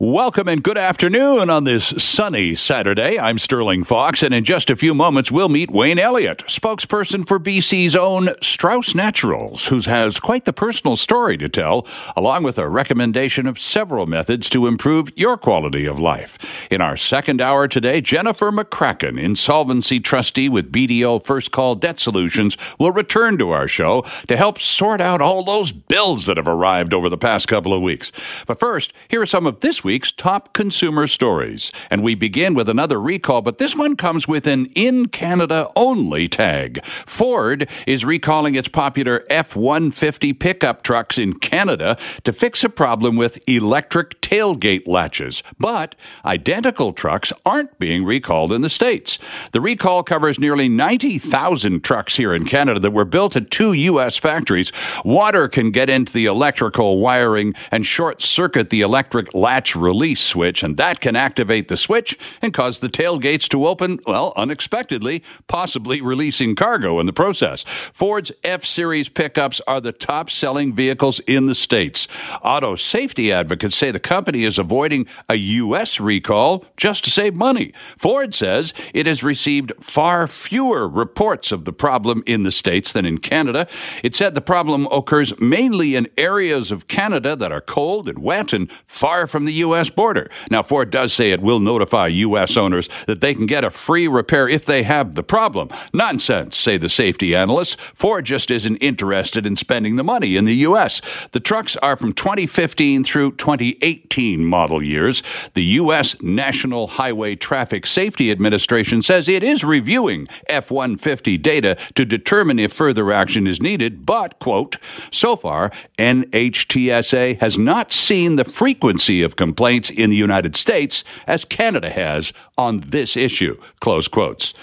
Welcome and good afternoon on this sunny Saturday. I'm Sterling Fox, and in just a few moments, we'll meet Wayne Elliott, spokesperson for BC's own Strauss Naturals, who has quite the personal story to tell, along with a recommendation of several methods to improve your quality of life. In our second hour today, Jennifer McCracken, insolvency trustee with BDO First Call Debt Solutions, will return to our show to help sort out all those bills that have arrived over the past couple of weeks. But first, here are some of this week's top consumer stories. And we begin with another recall, but this one comes with an in Canada only tag. Ford is recalling its popular F 150 pickup trucks in Canada to fix a problem with electric tailgate latches. But identical trucks aren't being recalled in the States. The recall covers nearly 90,000 trucks here in Canada that were built at two U.S. factories. Water can get into the electrical wiring and short circuit the electric latch release switch, and that can activate the switch and cause the tailgates to open, well, unexpectedly, possibly releasing cargo in the process. Ford's F Series pickups are the top selling vehicles in the States. Auto safety advocates say the company is avoiding a U.S. recall just to save money. Ford says it has received far fewer reports of the problem in the States than in Canada. It said the problem occurs mainly in areas of Canada that are cold and wet and far from the U.S. border. Now, Ford does say it will notify U.S. owners that they can get a free repair if they have the problem. Nonsense, say the safety analysts. Ford just isn't interested in spending the money in the U.S. The trucks are from 2015 through 2018 model years. The U.S. National Highway Traffic Safety Administration says it is reviewing F 150 data to determine if further action is needed, but, quote, so far, NHTSA has not seen the frequency of complaints in the United States as Canada has on this issue, close quotes.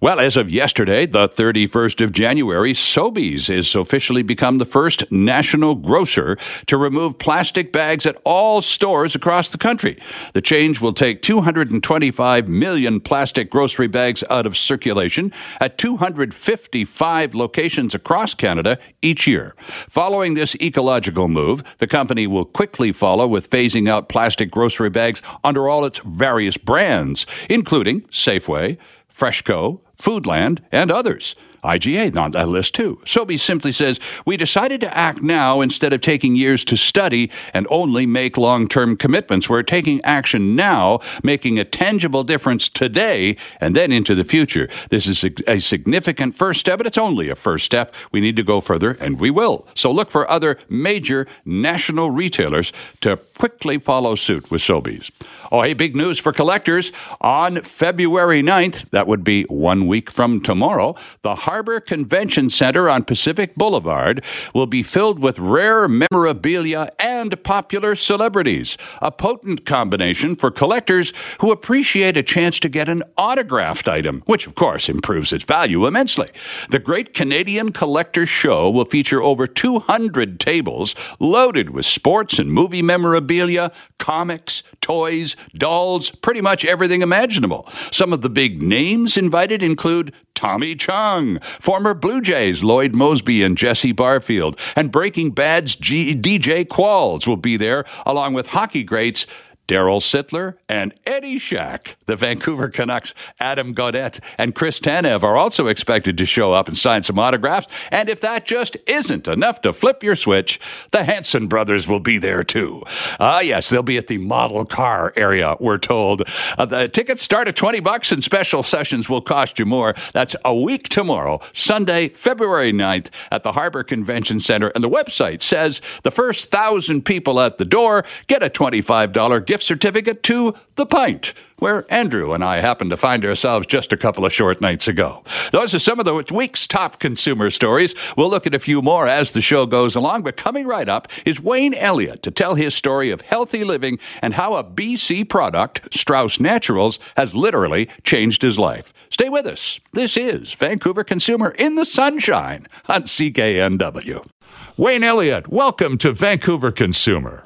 Well, as of yesterday, the 31st of January, Sobeys has officially become the first national grocer to remove plastic bags at all stores across the country. The change will take 225 million plastic grocery bags out of circulation at 255 locations across Canada each year. Following this ecological move, the company will quickly follow with phasing out plastic grocery bags under all its various brands, including Safeway, Freshco, Foodland, and others. IGA on that list too. Sobeys simply says, We decided to act now instead of taking years to study and only make long term commitments. We're taking action now, making a tangible difference today and then into the future. This is a significant first step, but it's only a first step. We need to go further, and we will. So look for other major national retailers to quickly follow suit with Sobeys. Oh, hey, big news for collectors. On February 9th, that would be one week from tomorrow, the Harbor Convention Center on Pacific Boulevard will be filled with rare memorabilia and popular celebrities. A potent combination for collectors who appreciate a chance to get an autographed item, which of course improves its value immensely. The Great Canadian Collectors Show will feature over 200 tables loaded with sports and movie memorabilia, comics, toys, dolls, pretty much everything imaginable. Some of the big names invited include Tommy Chong, former Blue Jays Lloyd Moseby and Jesse Barfield, and Breaking Bad's G- DJ Qualls will be there, along with hockey greats Darryl Sittler and Eddie Shack. The Vancouver Canucks' Adam Gaudette and Chris Tanev are also expected to show up and sign some autographs. And if that just isn't enough to flip your switch, the Hanson brothers will be there too. Ah, yes, they'll be at the model car area, we're told. Uh, the tickets start at 20 bucks and special sessions will cost you more. That's a week tomorrow, Sunday, February 9th at the Harbor Convention Center. And the website says the first thousand people at the door get a $25 gift gift certificate to The Pint, where Andrew and I happened to find ourselves just a couple of short nights ago. Those are some of the week's top consumer stories. We'll look at a few more as the show goes along, but coming right up is Wayne Elliott to tell his story of healthy living and how a BC product, Strauss Naturals, has literally changed his life. Stay with us. This is Vancouver Consumer in the Sunshine on CKNW. Wayne Elliott, welcome to Vancouver Consumer.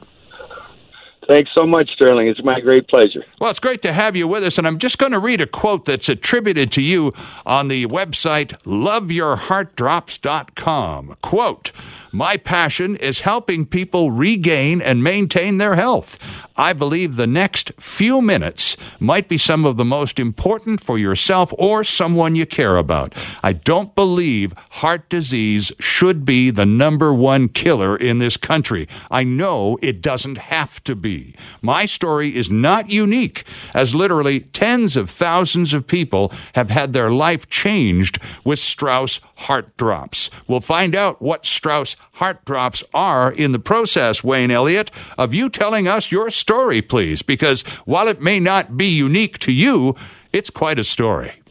Thanks so much, Sterling. It's my great pleasure. Well, it's great to have you with us, and I'm just going to read a quote that's attributed to you on the website loveyourheartdrops.com. Quote, my passion is helping people regain and maintain their health. I believe the next few minutes might be some of the most important for yourself or someone you care about. I don't believe heart disease should be the number one killer in this country. I know it doesn't have to be. My story is not unique, as literally tens of thousands of people have had their life changed with Strauss heart drops. We'll find out what Strauss heart drops are in the process, Wayne Elliott, of you telling us your story, please, because while it may not be unique to you, it's quite a story.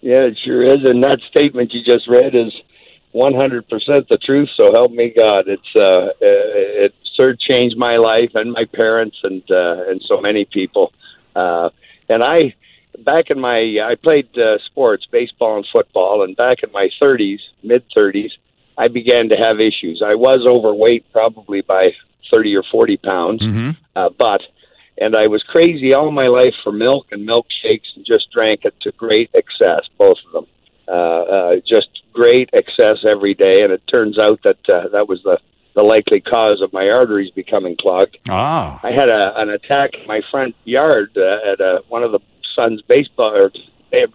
Yeah, it sure is. And that statement you just read is 100% the truth. So help me God. It's, uh, it sort of changed my life and my parents and, uh, and so many people. Uh, and I, back in my, I played uh, sports, baseball and football, and back in my 30s, mid 30s, I began to have issues. I was overweight probably by 30 or 40 pounds, mm-hmm. uh, but, and I was crazy all my life for milk and milkshakes and just drank it to great excess, both of them. Uh, uh, just great excess every day, and it turns out that uh, that was the the likely cause of my arteries becoming clogged. Ah. I had a, an attack in my front yard uh, at a, one of the son's baseball or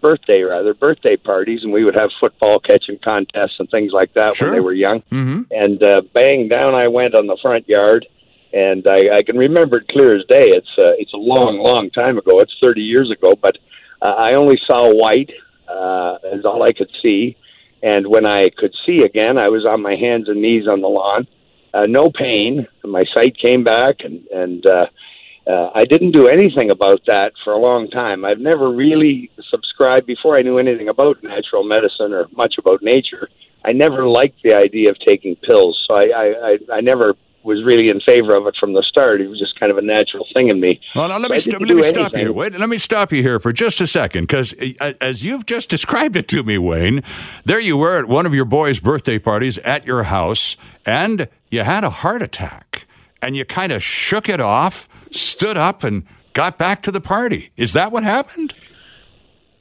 birthday rather birthday parties, and we would have football catching contests and things like that sure. when they were young. Mm-hmm. And uh, bang down I went on the front yard, and I, I can remember it clear as day. It's uh, it's a long, long time ago. It's thirty years ago, but uh, I only saw white. Uh, is all I could see. And when I could see again, I was on my hands and knees on the lawn. Uh, no pain. My sight came back, and and uh, uh, I didn't do anything about that for a long time. I've never really subscribed before I knew anything about natural medicine or much about nature. I never liked the idea of taking pills, so I I, I, I never was really in favor of it from the start. It was just kind of a natural thing in me. Well, now let me, st- let me stop you here. Wait, let me stop you here for just a second, because uh, as you've just described it to me, Wayne, there you were at one of your boys' birthday parties at your house, and you had a heart attack, and you kind of shook it off stood up and got back to the party. Is that what happened?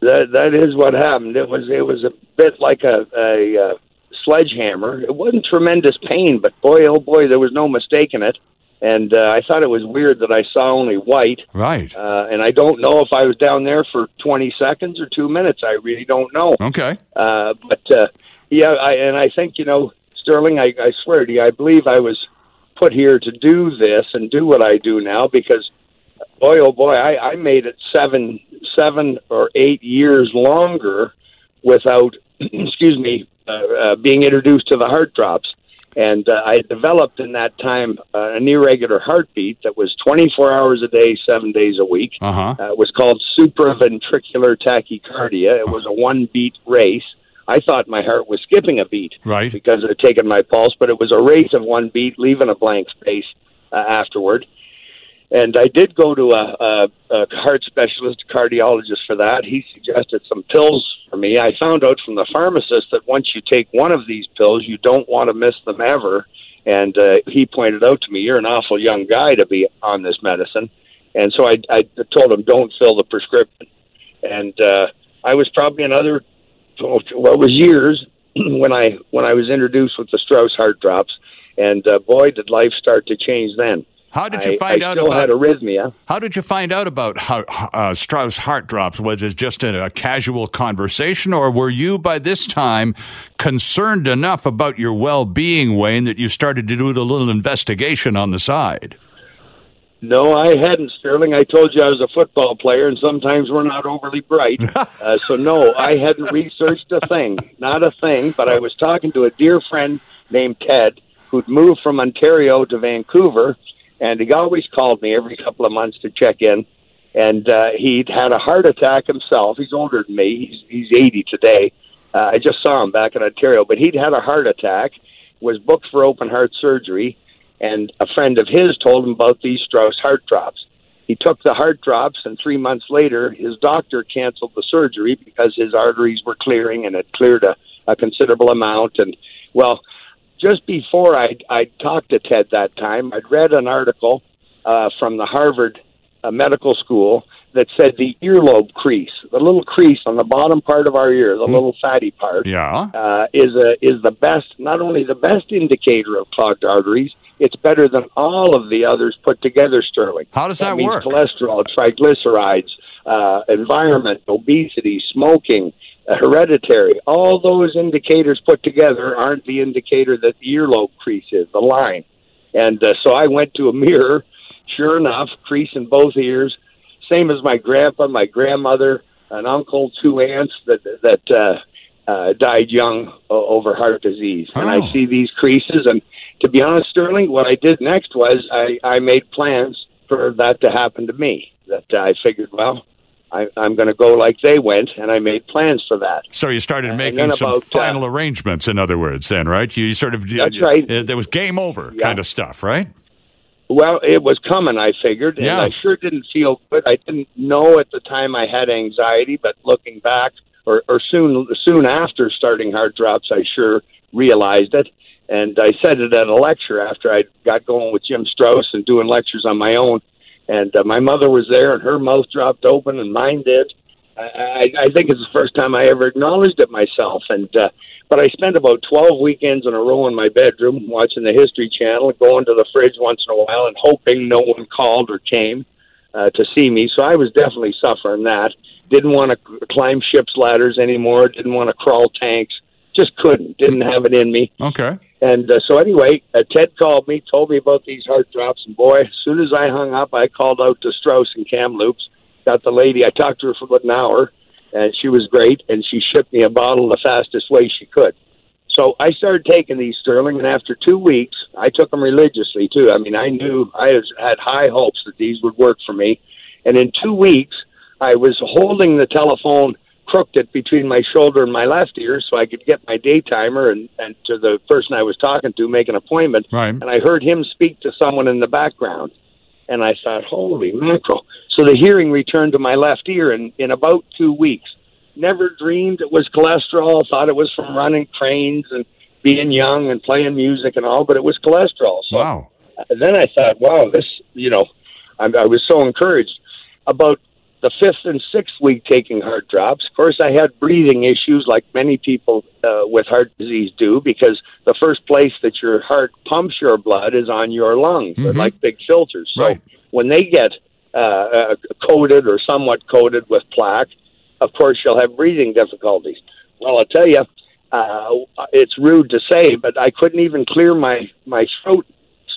That that is what happened. It was it was a bit like a, a, a sledgehammer. It wasn't tremendous pain, but boy, oh boy, there was no mistaking it. And uh, I thought it was weird that I saw only white. Right. Uh, and I don't know if I was down there for 20 seconds or two minutes. I really don't know. Okay. Uh, but uh, yeah, I, and I think you know, Sterling. I, I swear to you, I believe I was put here to do this and do what I do now because boy oh boy I, I made it seven seven or eight years longer without excuse me uh, uh, being introduced to the heart drops and uh, I developed in that time uh, an irregular heartbeat that was 24 hours a day, seven days a week. Uh-huh. Uh, it was called supraventricular tachycardia. It was a one beat race I thought my heart was skipping a beat, right? Because it had taken my pulse, but it was a race of one beat, leaving a blank space uh, afterward. And I did go to a, a, a heart specialist, cardiologist for that. He suggested some pills for me. I found out from the pharmacist that once you take one of these pills, you don't want to miss them ever. And uh, he pointed out to me, "You're an awful young guy to be on this medicine." And so I, I told him, "Don't fill the prescription." And uh, I was probably another well, it was years when I when I was introduced with the Strauss heart drops, and uh, boy, did life start to change then. How did you find I, I out about had arrhythmia? How did you find out about how, uh, Strauss heart drops? Was it just a, a, casual conversation, or were you by this time concerned enough about your well-being, Wayne, that you started to do a little investigation on the side? No, I hadn't, Sterling. I told you I was a football player, and sometimes we're not overly bright. uh, so, no, I hadn't researched a thing, not a thing. But I was talking to a dear friend named Ted who'd moved from Ontario to Vancouver, and he always called me every couple of months to check in. And uh, he'd had a heart attack himself. He's older than me. He's he's 80 today. Uh, I just saw him back in Ontario, but he'd had a heart attack. Was booked for open heart surgery and a friend of his told him about these Strauss heart drops. He took the heart drops, and three months later, his doctor canceled the surgery because his arteries were clearing and had cleared a, a considerable amount. And well, just before I I talked to Ted that time, I'd read an article uh, from the Harvard uh, Medical School that said the earlobe crease, the little crease on the bottom part of our ear, the mm. little fatty part, yeah. uh, is a is the best, not only the best indicator of clogged arteries, it's better than all of the others put together. Sterling. How does that, that work? Cholesterol, triglycerides, uh, environment, obesity, smoking. Hereditary, all those indicators put together aren't the indicator that the earlobe crease is, the line. And uh, so I went to a mirror. Sure enough, crease in both ears. Same as my grandpa, my grandmother, an uncle, two aunts that that uh, uh, died young over heart disease. Oh. And I oh. see these creases. And to be honest, Sterling, what I did next was I, I made plans for that to happen to me. That I figured, well, I, I'm going to go like they went, and I made plans for that. So you started making some about, uh, final uh, arrangements, in other words, then, right? You sort of that's uh, right. There was game over yeah. kind of stuff, right? Well, it was coming. I figured, and yeah. I sure didn't feel good. I didn't know at the time I had anxiety, but looking back, or, or soon soon after starting heart drops, I sure realized it. And I said it at a lecture after I got going with Jim Strauss and doing lectures on my own. And uh, my mother was there, and her mouth dropped open, and mine did. I, I, think it's the first time I ever acknowledged it myself. And uh, but I spent about twelve weekends in a row in my bedroom watching the History Channel, going to the fridge once in a while, and hoping no one called or came uh, to see me. So I was definitely suffering that. Didn't want to climb ships ladders anymore. Didn't want to crawl tanks. Just couldn't. Didn't have it in me. Okay. And uh, so anyway, uh, Ted called me, told me about these heart drops, and boy, as soon as I hung up, I called out to Strauss and Kamloops. Got the lady. I talked to her for about an hour, and she was great, and she shipped me a bottle the fastest way she could. So I started taking these Sterling, and after two weeks, I took them religiously too. I mean, I knew I had high hopes that these would work for me, and in two weeks, I was holding the telephone crooked it between my shoulder and my left ear so I could get my day timer and, and to the person I was talking to make an appointment. Right. And I heard him speak to someone in the background. And I thought, holy mackerel. So the hearing returned to my left ear in, in about two weeks. Never dreamed it was cholesterol, thought it was from running cranes and being young and playing music and all, but it was cholesterol. So wow. then I thought, wow, this, you know, I, I was so encouraged. About the fifth and sixth week taking heart drops. Of course, I had breathing issues like many people uh, with heart disease do because the first place that your heart pumps your blood is on your lungs. Mm-hmm. They're like big filters. So right. when they get uh, uh, coated or somewhat coated with plaque, of course, you'll have breathing difficulties. Well, I'll tell you, uh, it's rude to say, but I couldn't even clear my, my throat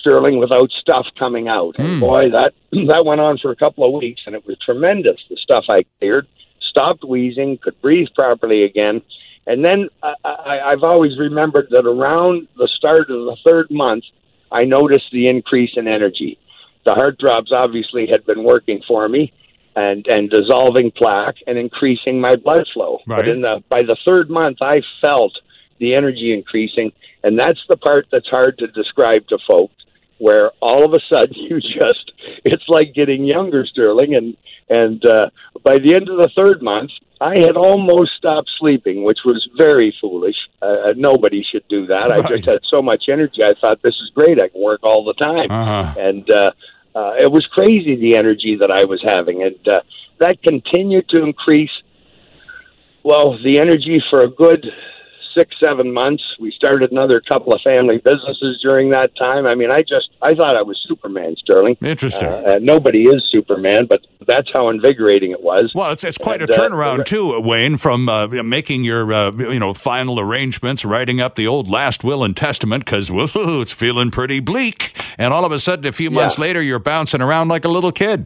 Sterling without stuff coming out. And hmm. boy, that that went on for a couple of weeks, and it was tremendous. The stuff I cleared, stopped wheezing, could breathe properly again, and then I, I, I've always remembered that around the start of the third month, I noticed the increase in energy. The heart drops obviously had been working for me, and and dissolving plaque and increasing my blood flow. Right. But in the by the third month, I felt the energy increasing, and that's the part that's hard to describe to folks where all of a sudden you just it's like getting younger sterling and and uh by the end of the third month i had almost stopped sleeping which was very foolish uh, nobody should do that right. i just had so much energy i thought this is great i can work all the time uh-huh. and uh uh it was crazy the energy that i was having and uh that continued to increase well the energy for a good six, seven months. We started another couple of family businesses during that time. I mean, I just I thought I was Superman, Sterling. Interesting. Uh, nobody is Superman, but that's how invigorating it was. Well, it's it's quite and, a uh, turnaround uh, too, Wayne, from uh, making your uh, you know final arrangements, writing up the old last will and testament because it's feeling pretty bleak, and all of a sudden, a few months yeah. later, you're bouncing around like a little kid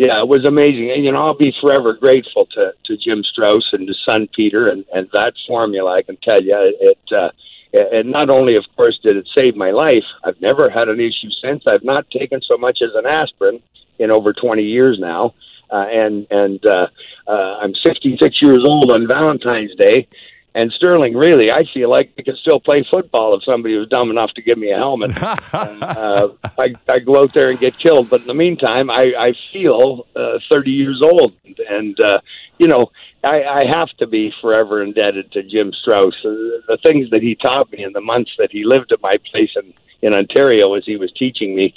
yeah, it was amazing. And, you know, I'll be forever grateful to, to Jim Strauss and his son Peter and, and that formula. I can tell you, it, uh, and not only, of course, did it save my life, I've never had an issue since. I've not taken so much as an aspirin in over 20 years now. Uh, and and uh, uh, I'm 66 years old on Valentine's Day, and Sterling, really, I feel like I could still play football if somebody was dumb enough to give me a helmet. uh, I, I go out there and get killed. But in the meantime, I, I feel uh, 30 years old. And, uh, you know, I, I have to be forever indebted to Jim Strauss. Uh, the things that he taught me in the months that he lived at my place in, in Ontario as he was teaching me,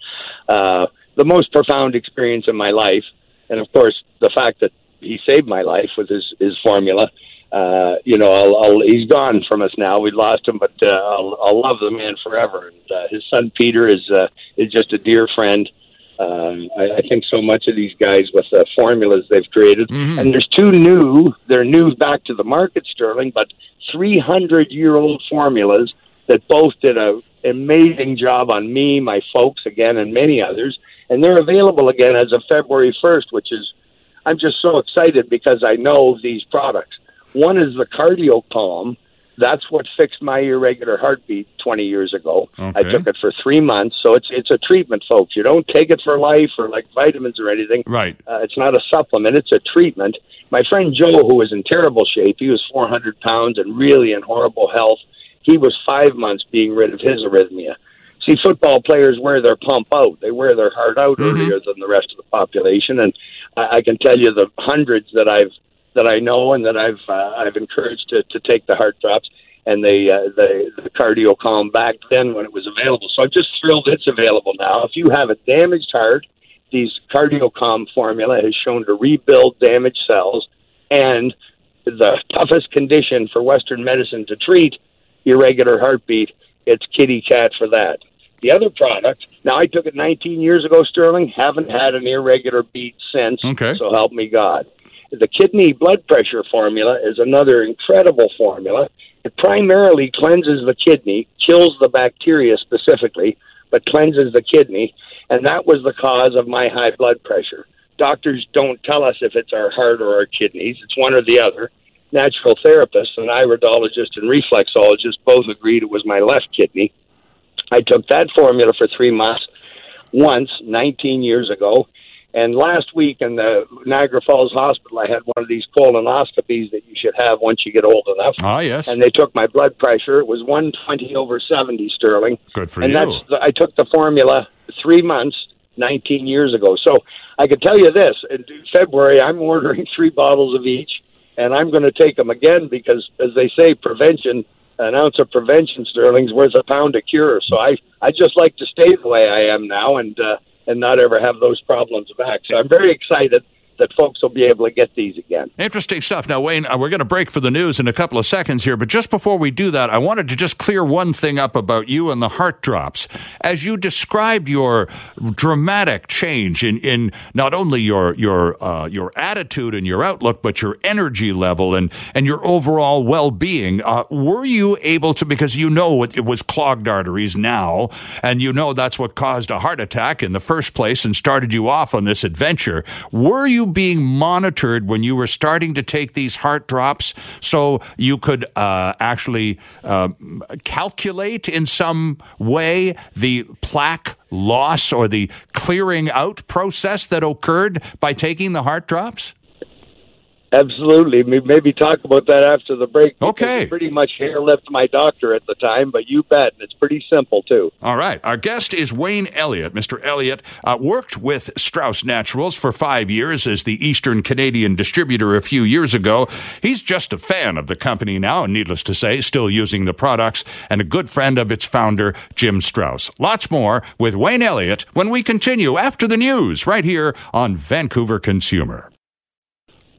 uh, the most profound experience in my life. And of course, the fact that he saved my life with his his formula. Uh, you know, I'll, I'll, he's gone from us now. We lost him, but uh, I'll, I'll love the man forever. And uh, his son Peter is uh, is just a dear friend. Um, I, I think so much of these guys with the formulas they've created, mm-hmm. and there's two new. They're new back to the market, Sterling, but 300 year old formulas that both did a amazing job on me, my folks again, and many others. And they're available again as of February 1st, which is I'm just so excited because I know these products. One is the Cardio Calm. That's what fixed my irregular heartbeat 20 years ago. Okay. I took it for three months, so it's it's a treatment, folks. You don't take it for life or like vitamins or anything. Right. Uh, it's not a supplement; it's a treatment. My friend Joe, who was in terrible shape, he was 400 pounds and really in horrible health. He was five months being rid of his arrhythmia. See, football players wear their pump out; they wear their heart out mm-hmm. earlier than the rest of the population, and I, I can tell you the hundreds that I've that I know and that I've uh, I've encouraged to, to take the heart drops and the, uh, the the cardio calm back then when it was available. So I'm just thrilled it's available now. If you have a damaged heart, these cardio calm formula has shown to rebuild damaged cells and the toughest condition for Western medicine to treat irregular heartbeat. It's kitty cat for that. The other product, now I took it 19 years ago, Sterling, haven't had an irregular beat since. Okay. So help me God. The kidney blood pressure formula is another incredible formula. It primarily cleanses the kidney, kills the bacteria specifically, but cleanses the kidney, and that was the cause of my high blood pressure. Doctors don't tell us if it's our heart or our kidneys, it's one or the other. Natural therapists, an iridologist and reflexologist both agreed it was my left kidney. I took that formula for three months once 19 years ago, and last week in the Niagara Falls Hospital, I had one of these colonoscopies that you should have once you get old enough. Ah, yes. And they took my blood pressure. It was 120 over 70 sterling. Good for and you. And that's the, I took the formula three months, 19 years ago. So I can tell you this: in February, I'm ordering three bottles of each, and I'm going to take them again because, as they say, prevention. An ounce of prevention, Sterling's worth a pound of cure. So I, I just like to stay the way I am now, and uh, and not ever have those problems back. So I'm very excited that folks will be able to get these again. Interesting stuff. Now, Wayne, uh, we're going to break for the news in a couple of seconds here, but just before we do that, I wanted to just clear one thing up about you and the heart drops. As you described your dramatic change in, in not only your your uh, your attitude and your outlook, but your energy level and and your overall well being, uh, were you able to? Because you know it, it was clogged arteries now, and you know that's what caused a heart attack in the first place and started you off on this adventure. Were you being monitored when you were starting to take these heart drops so you could uh, actually uh, calculate in some way the plaque loss or the clearing out process that occurred by taking the heart drops? Absolutely. Maybe talk about that after the break. Okay. Pretty much hair left my doctor at the time, but you bet. And It's pretty simple, too. All right. Our guest is Wayne Elliott. Mr. Elliott uh, worked with Strauss Naturals for five years as the Eastern Canadian distributor a few years ago. He's just a fan of the company now, and needless to say, still using the products, and a good friend of its founder, Jim Strauss. Lots more with Wayne Elliott when we continue after the news right here on Vancouver Consumer.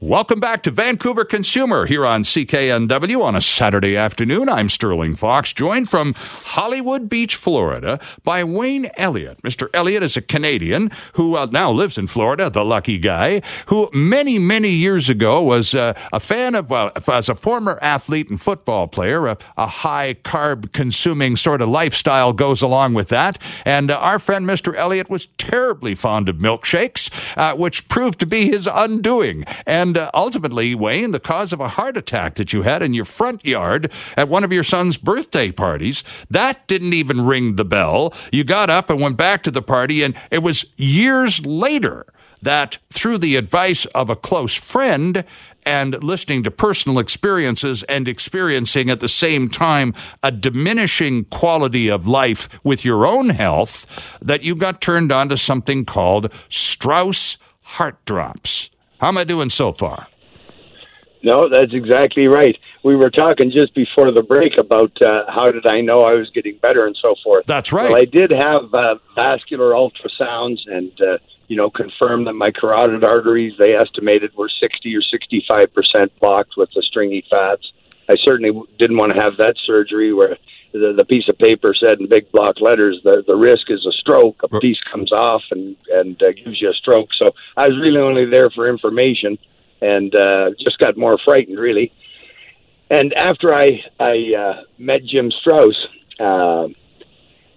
Welcome back to Vancouver Consumer here on CKNW on a Saturday afternoon. I'm Sterling Fox, joined from Hollywood Beach, Florida, by Wayne Elliott. Mr. Elliott is a Canadian who uh, now lives in Florida, the lucky guy, who many, many years ago was uh, a fan of, uh, as a former athlete and football player, a, a high carb consuming sort of lifestyle goes along with that. And uh, our friend Mr. Elliott was terribly fond of milkshakes, uh, which proved to be his undoing. And and uh, ultimately, Wayne, the cause of a heart attack that you had in your front yard at one of your son's birthday parties, that didn't even ring the bell. You got up and went back to the party, and it was years later that through the advice of a close friend and listening to personal experiences and experiencing at the same time a diminishing quality of life with your own health, that you got turned on to something called Strauss Heart Drops. How am I doing so far? No, that's exactly right. We were talking just before the break about uh, how did I know I was getting better and so forth. That's right. Well, I did have uh, vascular ultrasounds and, uh, you know, confirmed that my carotid arteries, they estimated, were 60 or 65% blocked with the stringy fats. I certainly didn't want to have that surgery where the, the piece of paper said in big block letters the the risk is a stroke. A piece comes off and and uh, gives you a stroke. So I was really only there for information, and uh, just got more frightened really. And after I I uh, met Jim Strauss, uh,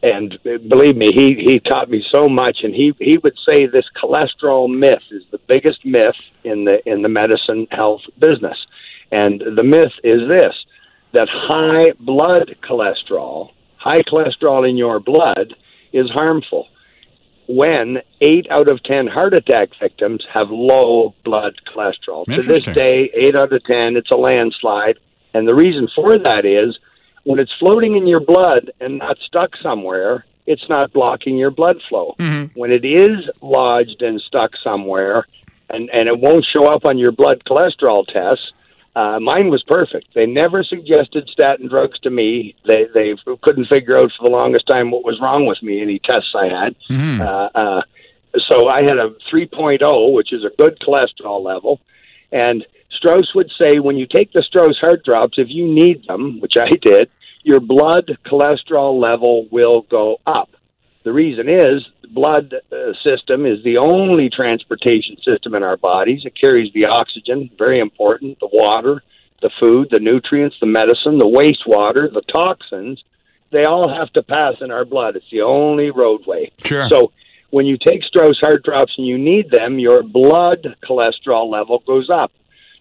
and believe me, he he taught me so much. And he he would say this cholesterol myth is the biggest myth in the in the medicine health business. And the myth is this that high blood cholesterol, high cholesterol in your blood, is harmful. When eight out of ten heart attack victims have low blood cholesterol. To this day, eight out of ten, it's a landslide. And the reason for that is when it's floating in your blood and not stuck somewhere, it's not blocking your blood flow. Mm-hmm. When it is lodged and stuck somewhere, and, and it won't show up on your blood cholesterol tests, uh, mine was perfect. They never suggested statin drugs to me. They they couldn't figure out for the longest time what was wrong with me. Any tests I had. Mm-hmm. Uh, uh, so I had a 3.0, which is a good cholesterol level. And Strauss would say when you take the Strauss heart drops, if you need them, which I did, your blood cholesterol level will go up. The reason is the blood uh, system is the only transportation system in our bodies. It carries the oxygen, very important, the water, the food, the nutrients, the medicine, the wastewater, the toxins. They all have to pass in our blood. It's the only roadway. Sure. So when you take Strauss heart drops and you need them, your blood cholesterol level goes up.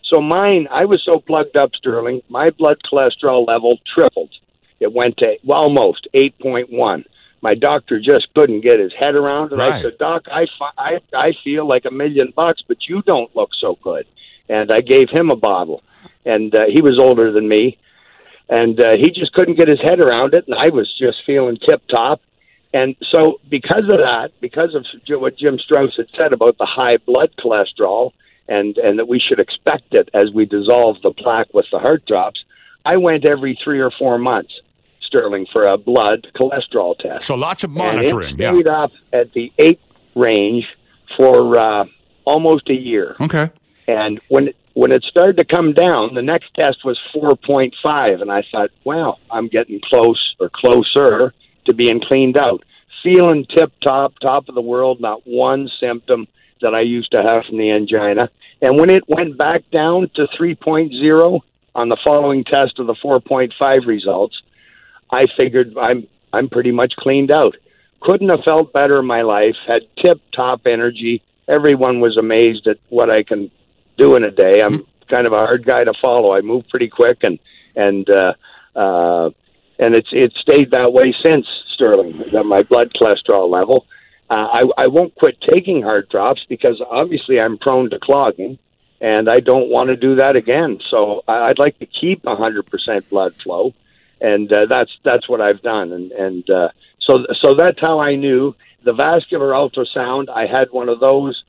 So mine, I was so plugged up, Sterling, my blood cholesterol level tripled. It went to well, almost 8.1 my doctor just couldn't get his head around it. Right. I said, "Doc, I, I I feel like a million bucks, but you don't look so good." And I gave him a bottle, and uh, he was older than me, and uh, he just couldn't get his head around it, and I was just feeling tip top. And so, because of that, because of what Jim Strauss had said about the high blood cholesterol, and and that we should expect it as we dissolve the plaque with the heart drops, I went every three or four months Sterling for a blood cholesterol test. So lots of monitoring. And it stayed yeah. up at the eight range for uh, almost a year. Okay. And when when it started to come down, the next test was 4.5, and I thought, wow, I'm getting close or closer to being cleaned out, feeling tip top, top of the world, not one symptom that I used to have from the angina. And when it went back down to 3.0 on the following test of the 4.5 results, I figured I'm I'm pretty much cleaned out. Couldn't have felt better in my life. Had tip top energy. Everyone was amazed at what I can do in a day. I'm kind of a hard guy to follow. I move pretty quick, and and uh, uh, and it's it's stayed that way since Sterling. That my blood cholesterol level. Uh, I I won't quit taking heart drops because obviously I'm prone to clogging, and I don't want to do that again. So I'd like to keep 100% blood flow and uh, that's that's what I've done, and and uh, so so that's how I knew the vascular ultrasound. I had one of those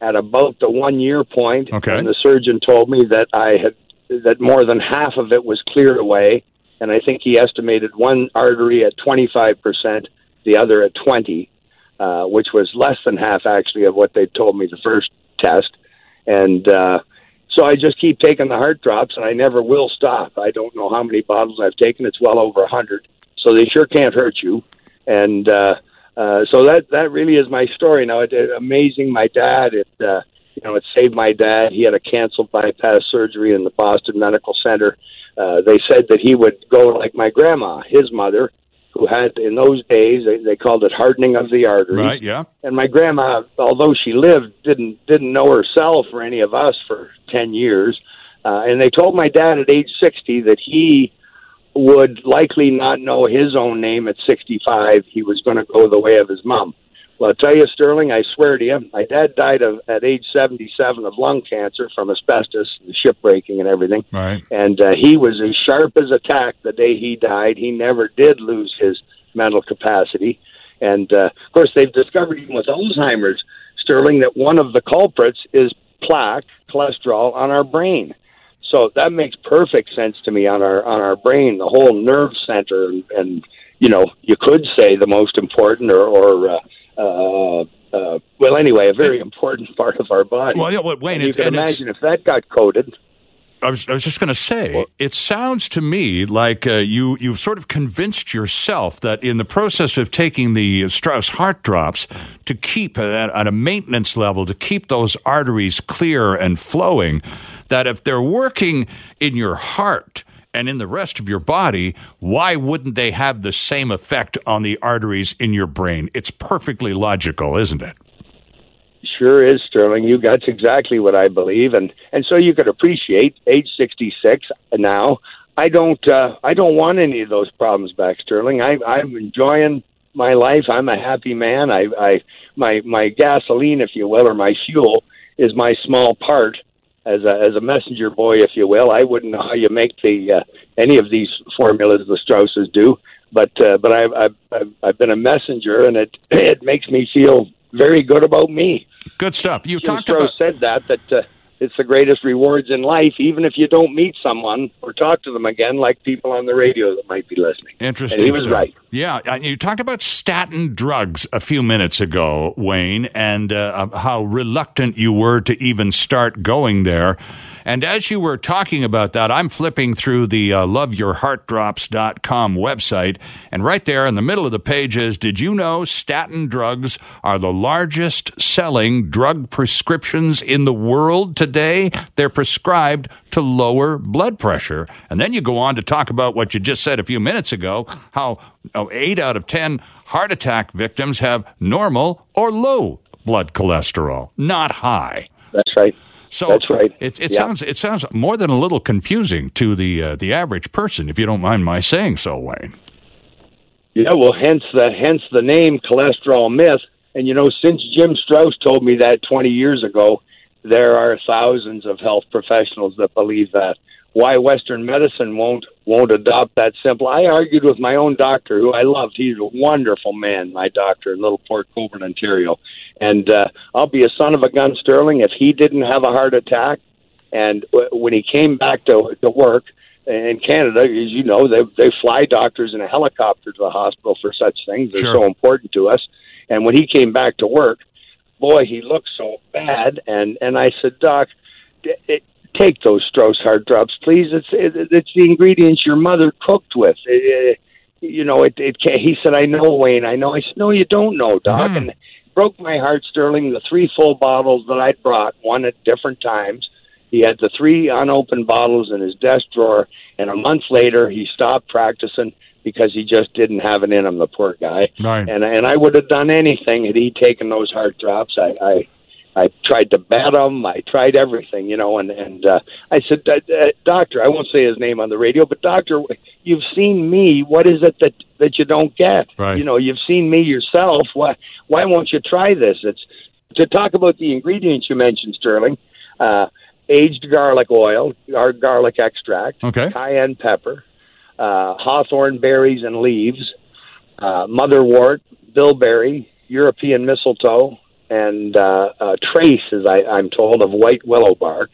at about the one year point, okay. and the surgeon told me that I had that more than half of it was cleared away, and I think he estimated one artery at twenty five percent, the other at twenty, uh, which was less than half actually of what they told me the first test, and. Uh, so I just keep taking the heart drops, and I never will stop. I don't know how many bottles I've taken. It's well over a hundred. So they sure can't hurt you. And uh, uh, so that that really is my story. Now, it, it, amazing. My dad, it uh, you know, it saved my dad. He had a canceled bypass surgery in the Boston Medical Center. Uh, they said that he would go like my grandma, his mother, who had in those days they, they called it hardening of the arteries. Right. Yeah. And my grandma, although she lived, didn't didn't know herself or any of us for ten years. Uh, and they told my dad at age sixty that he would likely not know his own name at sixty five. He was going to go the way of his mom. Well, I'll tell you, Sterling, I swear to you, my dad died of at age 77 of lung cancer from asbestos, the shipbreaking and everything. Right. And uh, he was as sharp as a tack the day he died. He never did lose his mental capacity. And uh, of course, they've discovered even with Alzheimer's, Sterling, that one of the culprits is plaque, cholesterol on our brain. So that makes perfect sense to me on our on our brain, the whole nerve center, and, and you know, you could say the most important or, or uh, uh, uh, well, anyway, a very important part of our body. Well, yeah, well, Wayne, and you it's, can imagine if that got coated. I was, I was just going to say, it sounds to me like uh, you you've sort of convinced yourself that in the process of taking the Strauss heart drops to keep at, at a maintenance level to keep those arteries clear and flowing, that if they're working in your heart and in the rest of your body, why wouldn't they have the same effect on the arteries in your brain? It's perfectly logical, isn't it? Sure is, Sterling. You that's exactly what I believe, and and so you could appreciate age sixty six now. I don't uh, I don't want any of those problems back, Sterling. I, I'm enjoying my life. I'm a happy man. I, I my my gasoline, if you will, or my fuel is my small part as a as a messenger boy, if you will. I wouldn't know how you make the uh, any of these formulas the Strausses do, but uh, but I've, I've I've I've been a messenger, and it it makes me feel very good about me. Good stuff. You Jim talked Strauss about said that that uh, it's the greatest rewards in life, even if you don't meet someone or talk to them again, like people on the radio that might be listening. Interesting. And he was stuff. right. Yeah, and you talked about statin drugs a few minutes ago, Wayne, and uh, how reluctant you were to even start going there. And as you were talking about that, I'm flipping through the uh, loveyourheartdrops.com website, and right there in the middle of the page is Did you know statin drugs are the largest selling drug prescriptions in the world today? They're prescribed to lower blood pressure. And then you go on to talk about what you just said a few minutes ago how oh, eight out of 10 heart attack victims have normal or low blood cholesterol, not high. That's right. So That's right. It, it Yeah. sounds it sounds more than a little confusing to the uh, the average person, if you don't mind my saying so, Wayne. Yeah, well, hence the hence the name cholesterol myth. And you know, since Jim Strauss told me that 20 years ago, there are thousands of health professionals that believe that. Why Western medicine won't won't adopt that simple? I argued with my own doctor, who I loved. He's a wonderful man, my doctor in Little Port Colborne, Ontario. And uh, I'll be a son of a gun, Sterling. If he didn't have a heart attack, and w- when he came back to to work in Canada, as you know, they they fly doctors in a helicopter to the hospital for such things. They're Sure. so important to us. And when he came back to work, boy, he looked so bad. And and I said, Doc, it, take those Strauss heart drops, please. It's it, it's the ingredients your mother cooked with. It, it, you know, it, it. ca- He said, I know, Wayne. I know. I said, No, you don't know, Doc. Mhm. And it broke my heart, Sterling. The three full bottles that I'd brought, one at different times. He had the three unopened bottles in his desk drawer, and a month later, he stopped practicing because he just didn't have it in him. The poor guy. Right. And and I would have done anything had he taken those heart drops. I I, I tried to bat him. I tried everything, you know. And and uh, I said, Doctor, I won't say his name on the radio, but Doctor, you've seen me. What is it that that you don't get? Right. You know, you've seen me yourself. Why why won't you try this? It's to talk about the ingredients you mentioned, Sterling. Uh, aged garlic oil, or garlic extract, Okay. cayenne pepper, uh, hawthorn berries and leaves, uh, motherwort, bilberry, European mistletoe, and uh, uh, trace, as I, I'm told, of white willow bark.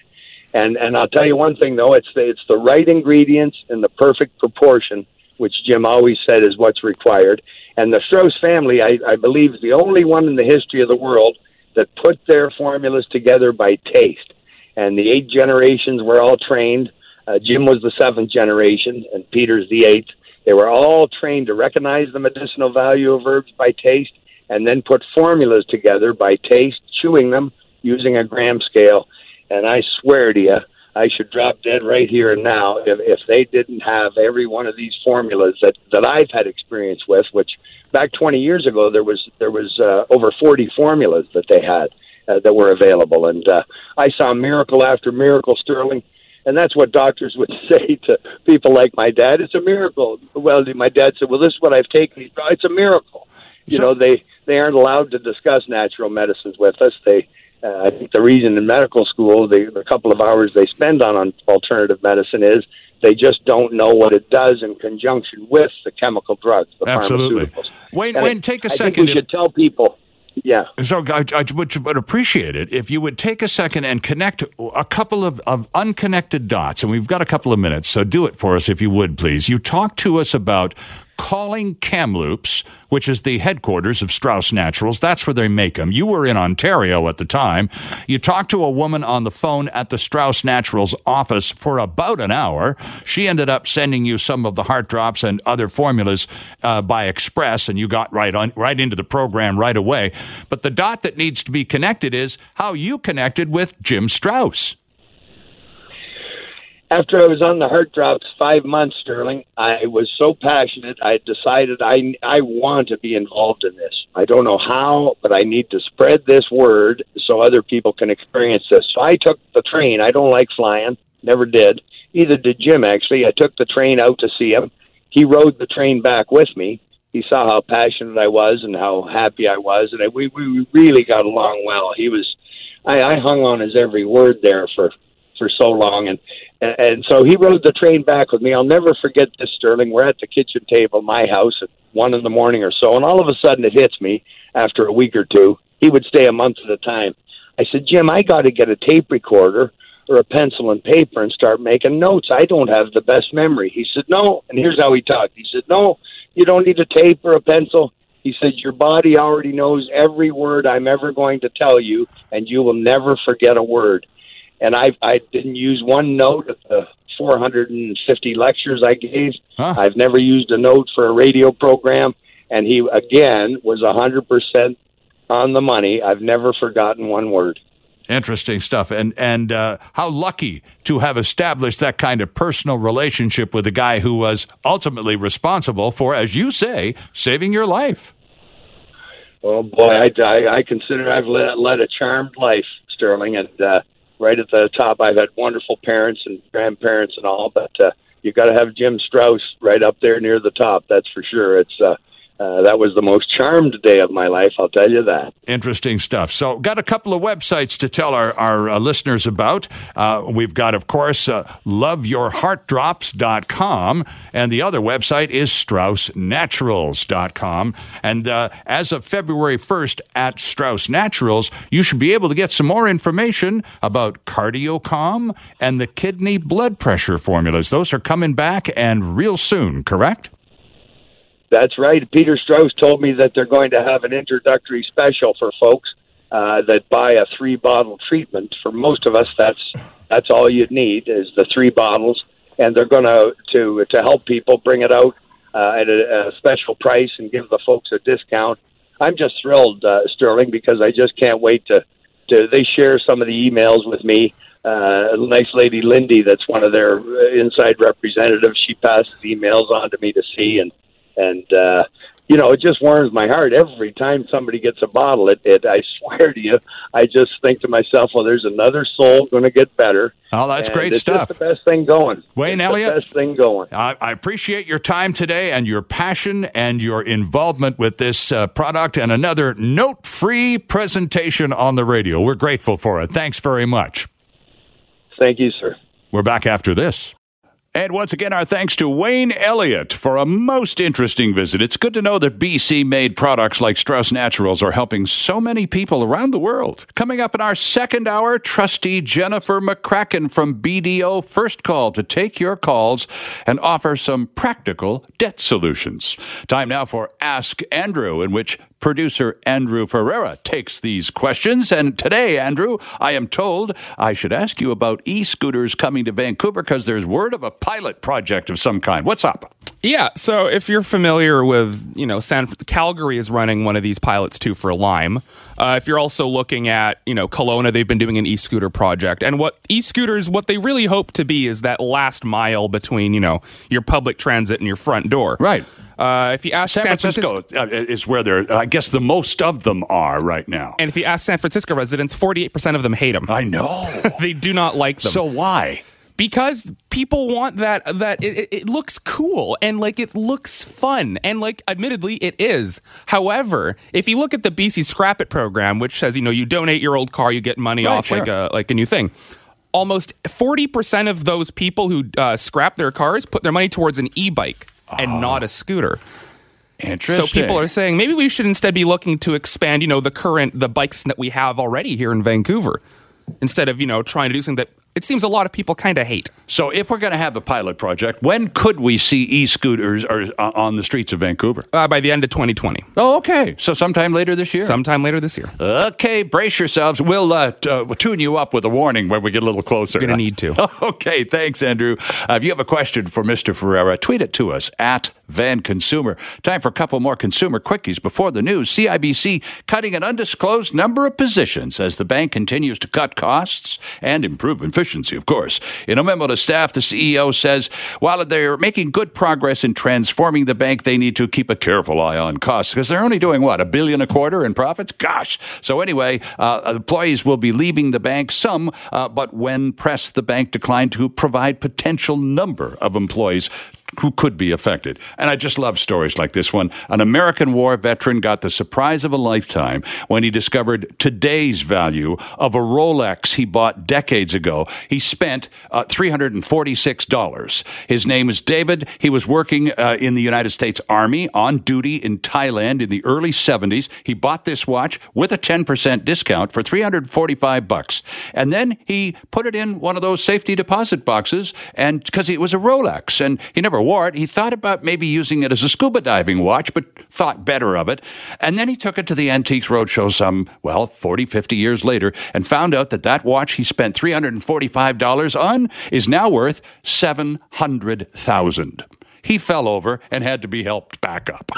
And and I'll tell you one thing though, it's the it's the right ingredients in the perfect proportion, which Jim always said is what's required. And the Strauss family, I, I believe, is the only one in the history of the world that put their formulas together by taste. And the eight generations were all trained. Uh, Jim was the seventh generation, and Peter's the eighth. They were all trained to recognize the medicinal value of herbs by taste, and then put formulas together by taste, chewing them using a gram scale. And I swear to you, I should drop dead right here and now if, if they didn't have every one of these formulas that, that I've had experience with. Which back 20 years ago, there was there was uh, over 40 formulas that they had uh, that were available, and uh, I saw miracle after miracle, Sterling. And that's what doctors would say to people like my dad. It's a miracle. Well, my dad said, "Well, this is what I've taken. It's a miracle." You So- know, they they aren't allowed to discuss natural medicines with us. They, uh, I think, the reason in medical school, the, the couple of hours they spend on, on alternative medicine is they just don't know what it does in conjunction with the chemical drugs, the Absolutely. pharmaceuticals. Wayne, And Wayne, I- take a I second. think we if- should tell people. Yeah. So I, I would, would appreciate it if you would take a second and connect a couple of, of unconnected dots. And we've got a couple of minutes, so do it for us if you would, please. You talked to us about calling Kamloops, which is the headquarters of Strauss Naturals. That's where they make them. You were in Ontario at the time. You talked to a woman on the phone at the Strauss Naturals office for about an hour. She ended up sending you some of the heart drops and other formulas uh, by express, and you got right on right into the program right away. But the dot that needs to be connected is how you connected with Jim Strauss after I was on the heart drops five months, Sterling, I was so passionate. I decided I I want to be involved in this. I don't know how, but I need to spread this word so other people can experience this. So I took the train. I don't like flying, never did. Either did Jim. Actually, I took the train out to see him. He rode the train back with me. He saw how passionate I was and how happy I was, and we we really got along well. He was. I, I hung on his every word there for for so long, and and so he rode the train back with me. I'll never forget this, Sterling. We're at the kitchen table, my house, at one in the morning or so, and all of a sudden it hits me after a week or two. He would stay a month at a time. I said, Jim, I got to get a tape recorder or a pencil and paper and start making notes. I don't have the best memory. He said, No. And here's how he talked. He said, No, you don't need a tape or a pencil. He said, Your body already knows every word I'm ever going to tell you, and you will never forget a word and I I didn't use one note of the 450 lectures I gave. Huh. I've never used a note for a radio program, and he again was 100 percent on the money. I've never forgotten one word. Interesting stuff, and and uh, how lucky to have established that kind of personal relationship with a guy who was ultimately responsible for, as you say, saving your life. Oh boy, I, I, I consider I've led, led a charmed life, Sterling, and uh, right at the top. I've had wonderful parents and grandparents and all, but uh, you've got to have Jim Strauss right up there near the top. That's for sure. It's uh, uh, that was the most charmed day of my life, I'll tell you that. Interesting stuff. So, got a couple of websites to tell our, our uh, listeners about. Uh, we've got, of course, uh, loveyourheartdrops.com, and the other website is straussnaturals.com. And uh, as of February 1st at Strauss Naturals, you should be able to get some more information about CardioCalm and the kidney blood pressure formulas. Those are coming back and real soon, correct? That's right. Peter Strauss told me that they're going to have an introductory special for folks uh, that buy a three bottle treatment. For most of us, that's that's all you need is the three bottles, and they're going to to to help people bring it out uh, at a, a special price and give the folks a discount. I'm just thrilled, uh, Sterling, because I just can't wait to to. They share some of the emails with me. Uh, nice lady, Lindy, that's one of their uh, inside representatives. She passes emails on to me to see, and and uh, you know, it just warms my heart every time somebody gets a bottle. It, it I swear to you, I just think to myself, well, there's another soul going to get better. Oh, that's and great it's stuff. Just the best thing going. Wayne it's Elliott, the best thing going. I, I, appreciate your time today and your passion and your involvement with this uh, product and another note-free presentation on the radio. We're grateful for it. Thanks very much. Thank you, sir. We're back after this. And once again, our thanks to Wayne Elliott for a most interesting visit. It's good to know that BC made products like Strauss Naturals are helping so many people around the world. Coming up in our second hour, trustee Jennifer McCracken from BDO First Call to take your calls and offer some practical debt solutions. Time now for Ask Andrew, in which producer Andrew Ferreira takes these questions. And today, Andrew, I am told I should ask you about e scooters coming to Vancouver because there's word of a pilot project of some kind. What's up? Yeah, so if you're familiar with, you know, San Calgary is running one of these pilots too for Lime. Uh, if you're also looking at, you know, Kelowna, they've been doing an e-scooter project, and what e-scooters, what they really hope to be is that last mile between, you know, your public transit and your front door. Right. Uh, if you ask San, San Francisco, Francisco, uh, is where they're, I guess the most of them are right now. and if you ask San Francisco residents, 48% of them hate them. I know. they do not like them. so why? because people want that that it, it, it looks cool and like it looks fun and like admittedly it is however if you look at the bc scrap it program which says you know you donate your old car you get money Right, off sure. like a like a new thing almost 40% of those people who uh, scrap their cars put their money towards an e-bike and oh. not a scooter Interesting. So people are saying maybe we should instead be looking to expand, you know, the current the bikes that we have already here in Vancouver, instead of you know trying to do something that it seems a lot of people kind of hate. So, if we're going to have the pilot project, when could we see e-scooters uh, on the streets of Vancouver? Uh, by the end of 2020. Oh, okay. So, sometime later this year. Sometime later this year. Okay, brace yourselves. We'll uh, t- uh, tune you up with a warning when we get a little closer. You're going to need to. okay, thanks, Andrew. Uh, if you have a question for Mr. Ferreira, tweet it to us at Van Consumer. Time for a couple more consumer quickies before the news. CIBC cutting an undisclosed number of positions as the bank continues to cut costs and improve efficiency, of course. In a memo to staff, the CEO says while they're making good progress in transforming the bank, they need to keep a careful eye on costs because they're only doing what, a billion a quarter in profits? Gosh. So, anyway, uh, employees will be leaving the bank, some, uh, but when pressed, the bank declined to provide potential number of employees who could be affected. And I just love stories like this one. An American war veteran got the surprise of a lifetime when he discovered today's value of a Rolex he bought decades ago. He spent uh, $346. His name is David. He was working uh, in the United States Army on duty in Thailand in the early 70s. He bought this watch with a 10% discount for 345 bucks. And then he put it in one of those safety deposit boxes and because it was a Rolex and he never He thought about maybe using it as a scuba diving watch, but thought better of it. And then he took it to the Antiques Roadshow some, well, 40, 50 years later and found out that that watch he spent $345 on is now worth 700,000 he fell over and had to be helped back up.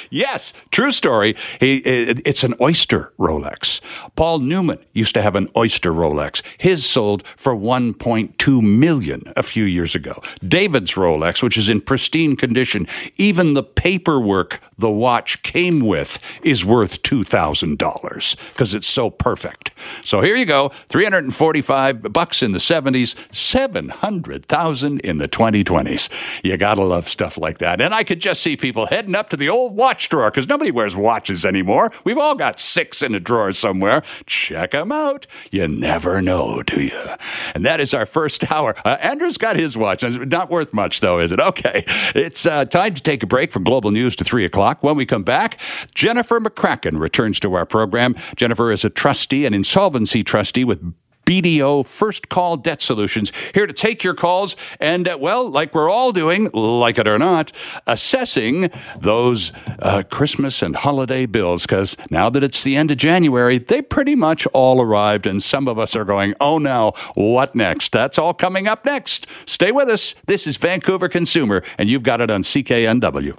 yes, true story. He, it, it's an oyster Rolex. Paul Newman used to have an oyster Rolex. His sold for 1.2 million a few years ago. David's Rolex, which is in pristine condition, even the paperwork the watch came with is worth $2,000 because it's so perfect. So here you go, 345 bucks in the 70s, 700,000 in the 2020s. You gotta love stuff like that. And I could just see people heading up to the old watch drawer because nobody wears watches anymore. We've all got six in a drawer somewhere. Check them out. You never know, do you? And that is our first hour. Uh, Andrew's got his watch. Not worth much, though, is it? Okay. It's uh, time to take a break from global news to three o'clock. When we come back, Jennifer McCracken returns to our program. Jennifer is a trustee, an insolvency trustee with BDO First Call Debt Solutions, here to take your calls and, uh, well, like we're all doing, like it or not, assessing those uh, Christmas and holiday bills. Because now that it's the end of January, they pretty much all arrived, and some of us are going, oh no, what next? That's all coming up next. Stay with us. This is Vancouver Consumer, and you've got it on CKNW.